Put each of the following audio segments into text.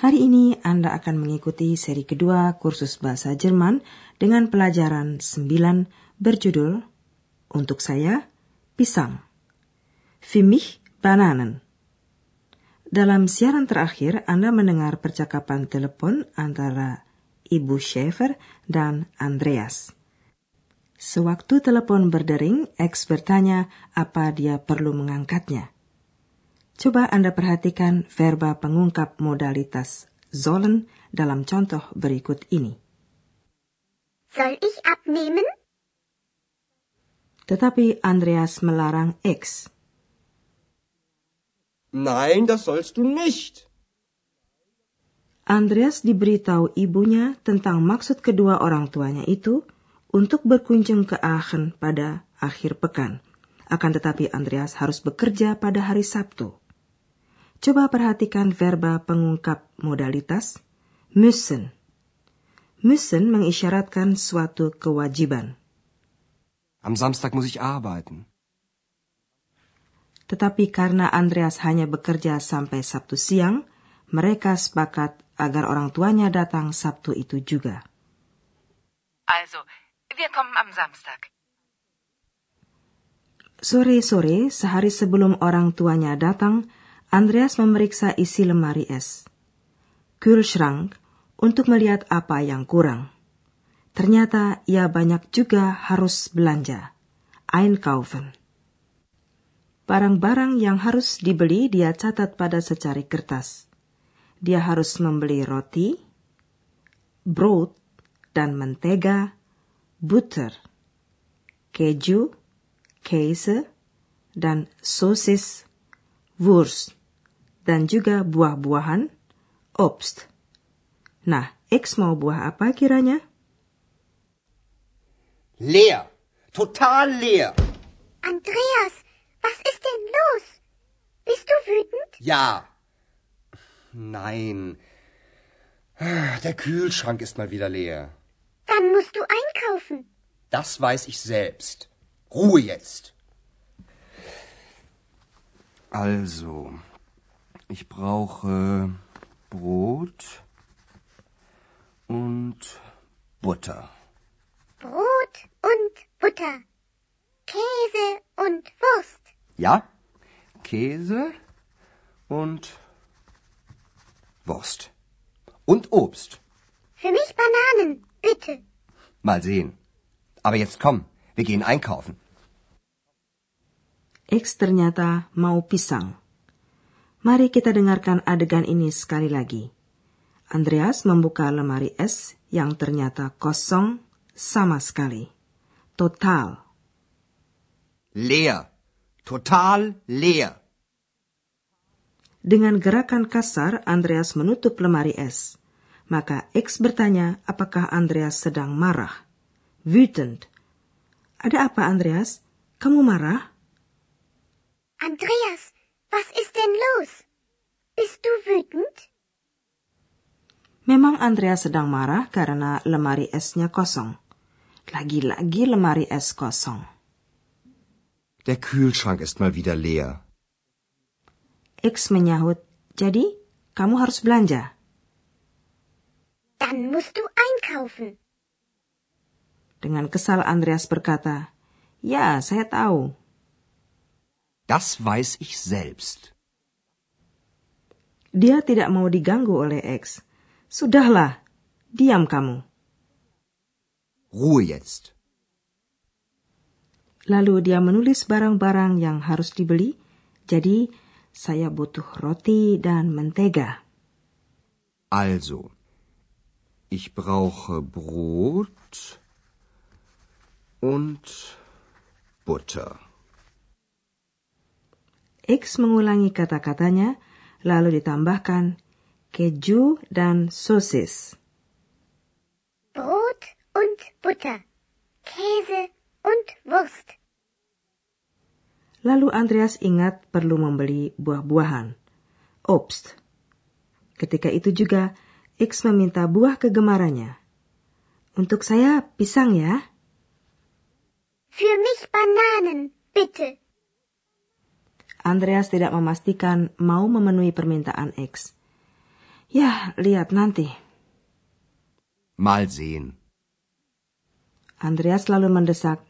hari ini Anda akan mengikuti seri kedua kursus bahasa Jerman dengan pelajaran 9 berjudul Untuk saya, pisang. Für mich, Bananen. Dalam siaran terakhir, Anda mendengar percakapan telepon antara Ibu Schaefer dan Andreas. Sewaktu telepon berdering, X bertanya apa dia perlu mengangkatnya. Coba Anda perhatikan verba pengungkap modalitas sollen dalam contoh berikut ini. Soll ich abnehmen? Tetapi Andreas melarang X. Nein, das sollst du nicht. Andreas diberitahu ibunya tentang maksud kedua orang tuanya itu untuk berkunjung ke Aachen pada akhir pekan. Akan tetapi Andreas harus bekerja pada hari Sabtu. Coba perhatikan verba pengungkap modalitas müssen. Müssen mengisyaratkan suatu kewajiban. Am Samstag muss ich arbeiten. Tetapi karena Andreas hanya bekerja sampai Sabtu siang, mereka sepakat agar orang tuanya datang Sabtu itu juga. Also, wir kommen am Samstag. Sore-sore, sehari sebelum orang tuanya datang, Andreas memeriksa isi lemari es. Kühlschrank untuk melihat apa yang kurang. Ternyata ia banyak juga harus belanja. Einkaufen. Barang-barang yang harus dibeli dia catat pada secari kertas. Dia harus membeli roti, brood, dan mentega, butter, keju, käse, dan sosis, wurst, dan juga buah-buahan, Obst. Nah, X mau buah apa kiranya? Leer. Total leer. Andreas, was ist denn los? Bist du wütend? Ja. Nein. Der Kühlschrank ist mal wieder leer. Dann musst du einkaufen. Das weiß ich selbst. Ruhe jetzt. Also, ich brauche Brot und Butter. Brot und Butter. Käse und Wurst. Ja? Käse und Wurst. Und Obst. Für mich Bananen, bitte. Mal sehen. Aber jetzt komm, wir gehen einkaufen. X ternyata mau pisang. Mari kita dengarkan adegan ini sekali lagi. Andreas membuka lemari es yang ternyata kosong sama sekali. Total. Leer. Total leer. Dengan gerakan kasar, Andreas menutup lemari es. Maka X bertanya apakah Andreas sedang marah. Wütend. Ada apa, Andreas? Kamu marah? Andreas, was ist denn los? Bist du wütend? Memang Andreas sedang marah karena lemari esnya kosong. Lagi-lagi lemari es kosong. Der Kühlschrank ist mal wieder leer. X menyahut, jadi kamu harus belanja. Dann musst du einkaufen. Dengan kesal Andreas berkata, Ya, saya tahu. Das weiß ich selbst. Dia tidak mau diganggu oleh X. Sudahlah, diam kamu. Ruhe jetzt. Lalu dia menulis barang-barang yang harus dibeli. Jadi, saya butuh roti dan mentega. Also, ich brauche Brot und Butter. X mengulangi kata-katanya, lalu ditambahkan keju dan sosis. Butter, Käse und Wurst. Lalu Andreas ingat perlu membeli buah-buahan. Obst. Ketika itu juga, X meminta buah kegemarannya. Untuk saya pisang ya. Für mich Bananen, bitte. Andreas tidak memastikan mau memenuhi permintaan X. Ya, lihat nanti. Mal sehen. Andreas lalu mendesak,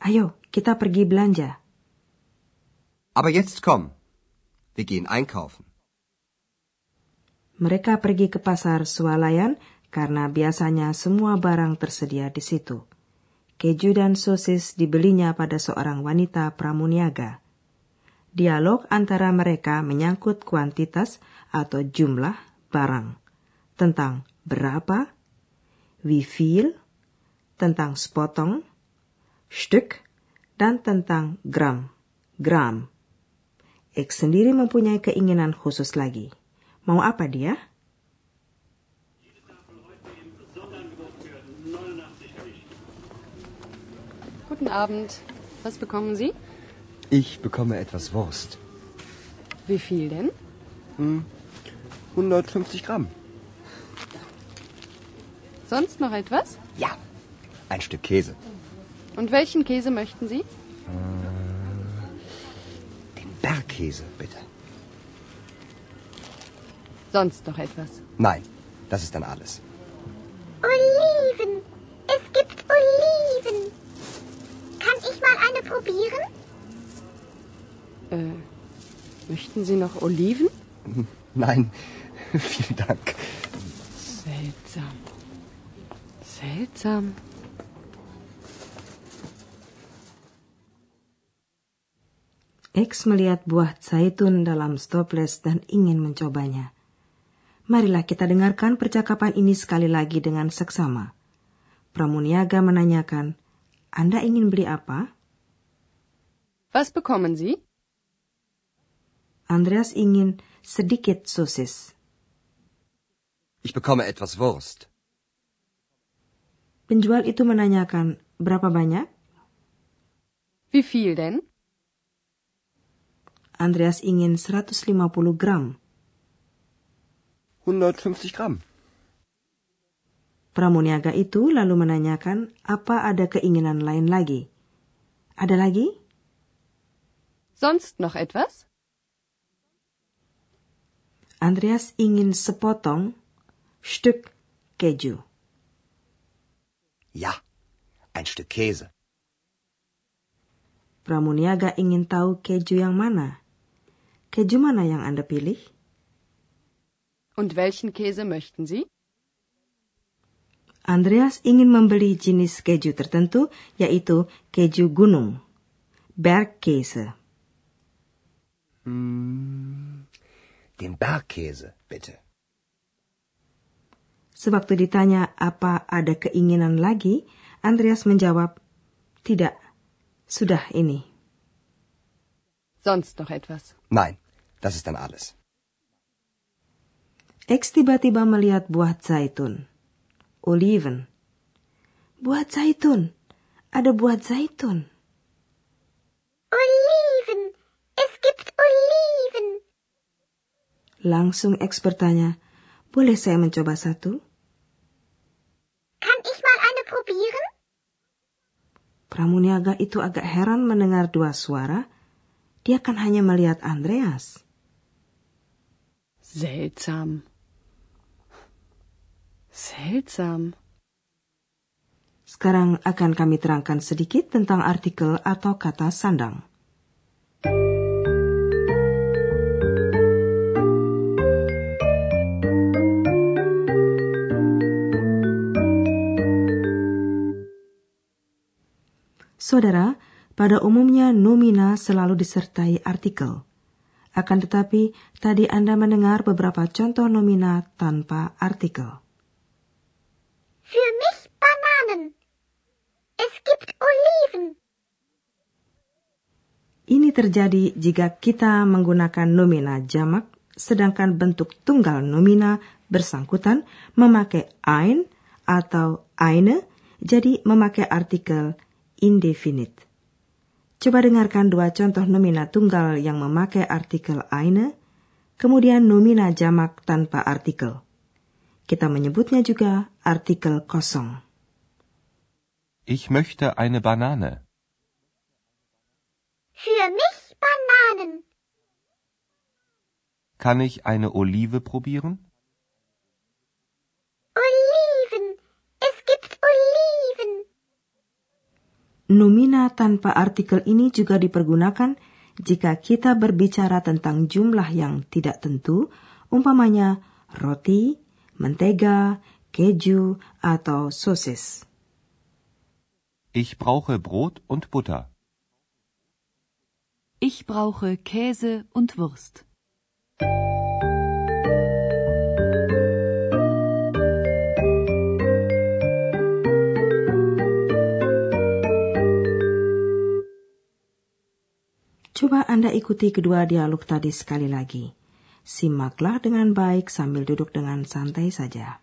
Ayo, kita pergi belanja. Aber jetzt komm. Wir gehen einkaufen. Mereka pergi ke pasar swalayan karena biasanya semua barang tersedia di situ. Keju dan sosis dibelinya pada seorang wanita pramuniaga. Dialog antara mereka menyangkut kuantitas atau jumlah barang, tentang berapa, wie viel, tentang sepotong, Stück, dan tentang gram, gram. X sendiri mempunyai keinginan khusus lagi. Mau apa dia? Guten Abend. Was bekommen Sie? Ich bekomme etwas Wurst. Wie viel denn? 150 Gramm. Sonst noch etwas? Ja. Ein Stück Käse. Und welchen Käse möchten Sie? Den Bergkäse, bitte. Sonst noch etwas? Nein, das ist dann alles. Oliven. Es gibt Oliven. Kann ich mal eine probieren? Äh, möchten Sie noch Oliven? Nein, vielen Dank. Seltsam. Seltsam. X melihat buah zaitun dalam stoples dan ingin mencobanya. Marilah kita dengarkan percakapan ini sekali lagi dengan seksama. Pramuniaga menanyakan, Anda ingin beli apa? Was bekommen Sie? Andreas ingin sedikit sosis. Ich bekomme etwas Wurst. Penjual itu menanyakan, berapa banyak? Wie viel denn? Andreas ingin 150 gram. 150 Gramm. Pramuniaga itu lalu menanyakan apa ada keinginan lain lagi. Ada lagi? Sonst noch etwas? Andreas ingin sepotong Stück keju. Ja, ein Stück Käse. Pramuniaga ingin tahu keju yang mana. Keju mana yang Anda pilih? Und welchen Käse möchten Sie? Andreas ingin membeli jenis keju tertentu, yaitu keju gunung, Bergkäse. Den Bergkäse, bitte. Sewaktu ditanya apa ada keinginan lagi, Andreas menjawab, tidak, sudah ini. Sonst noch etwas? Nein, das ist dann alles. X tiba-tiba melihat buah zaitun, oliven. Buah zaitun, ada buah zaitun. Oliven. Es gibt Oliven. Langsung X bertanya, boleh saya mencoba satu? Kann ich mal eine probieren? Pramuniaga itu agak heran mendengar dua suara. Dia kan hanya melihat Andreas. Seltsam. Seltsam. Sekarang akan kami terangkan sedikit tentang artikel atau kata sandang. Saudara, pada umumnya nomina selalu disertai artikel. Akan tetapi, tadi Anda mendengar beberapa contoh nomina tanpa artikel. Für mich Bananen. Es gibt Oliven. Ini terjadi jika kita menggunakan nomina jamak, sedangkan bentuk tunggal nomina bersangkutan memakai ein atau eine jadi memakai artikel indefinite. Coba dengarkan dua contoh nomina tunggal yang memakai artikel eine, kemudian nomina jamak tanpa artikel. Kita menyebutnya juga artikel kosong. Ich möchte eine Banane. Für mich Bananen. Kann ich eine Olive probieren? Oliven. Es gibt Oliven. Nomina tanpa artikel ini juga dipergunakan jika kita berbicara tentang jumlah yang tidak tentu, umpamanya roti, mentega, keju, atau sosis. Ich brauche Brot und Butter. Ich brauche Käse und Wurst. Coba Anda ikuti kedua dialog tadi sekali lagi. Simaklah dengan baik sambil duduk dengan santai saja.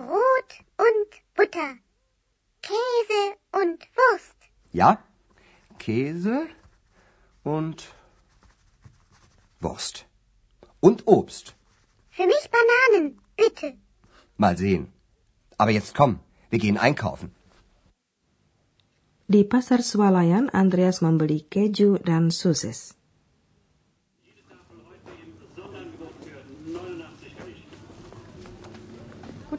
Brot und Butter. Käse und Wurst. Ja, Käse und Wurst. Und Obst. Für mich Bananen, bitte. Mal sehen. Aber jetzt komm, wir gehen einkaufen. Di pasar swalayan, Andreas membeli keju dan sosis.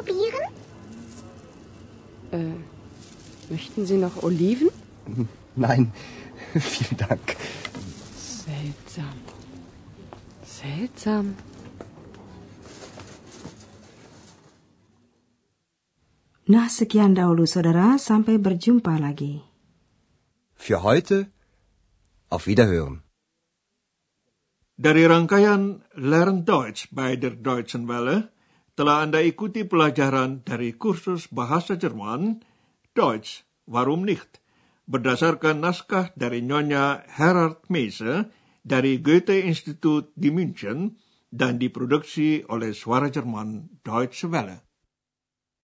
probieren? Äh, möchten Sie noch Oliven? Nein, vielen Dank. Seltsam. Seltsam. Nah, sekian dahulu saudara, sampai berjumpa lagi. Für heute, auf Wiederhören. Dari rangkaian Learn Deutsch bei der Deutschen Welle, telah Anda ikuti pelajaran dari kursus bahasa Jerman, Deutsch, warum nicht, berdasarkan naskah dari Nyonya Herard Meise dari Goethe Institut di München dan diproduksi oleh Suara Jerman Deutsche Welle.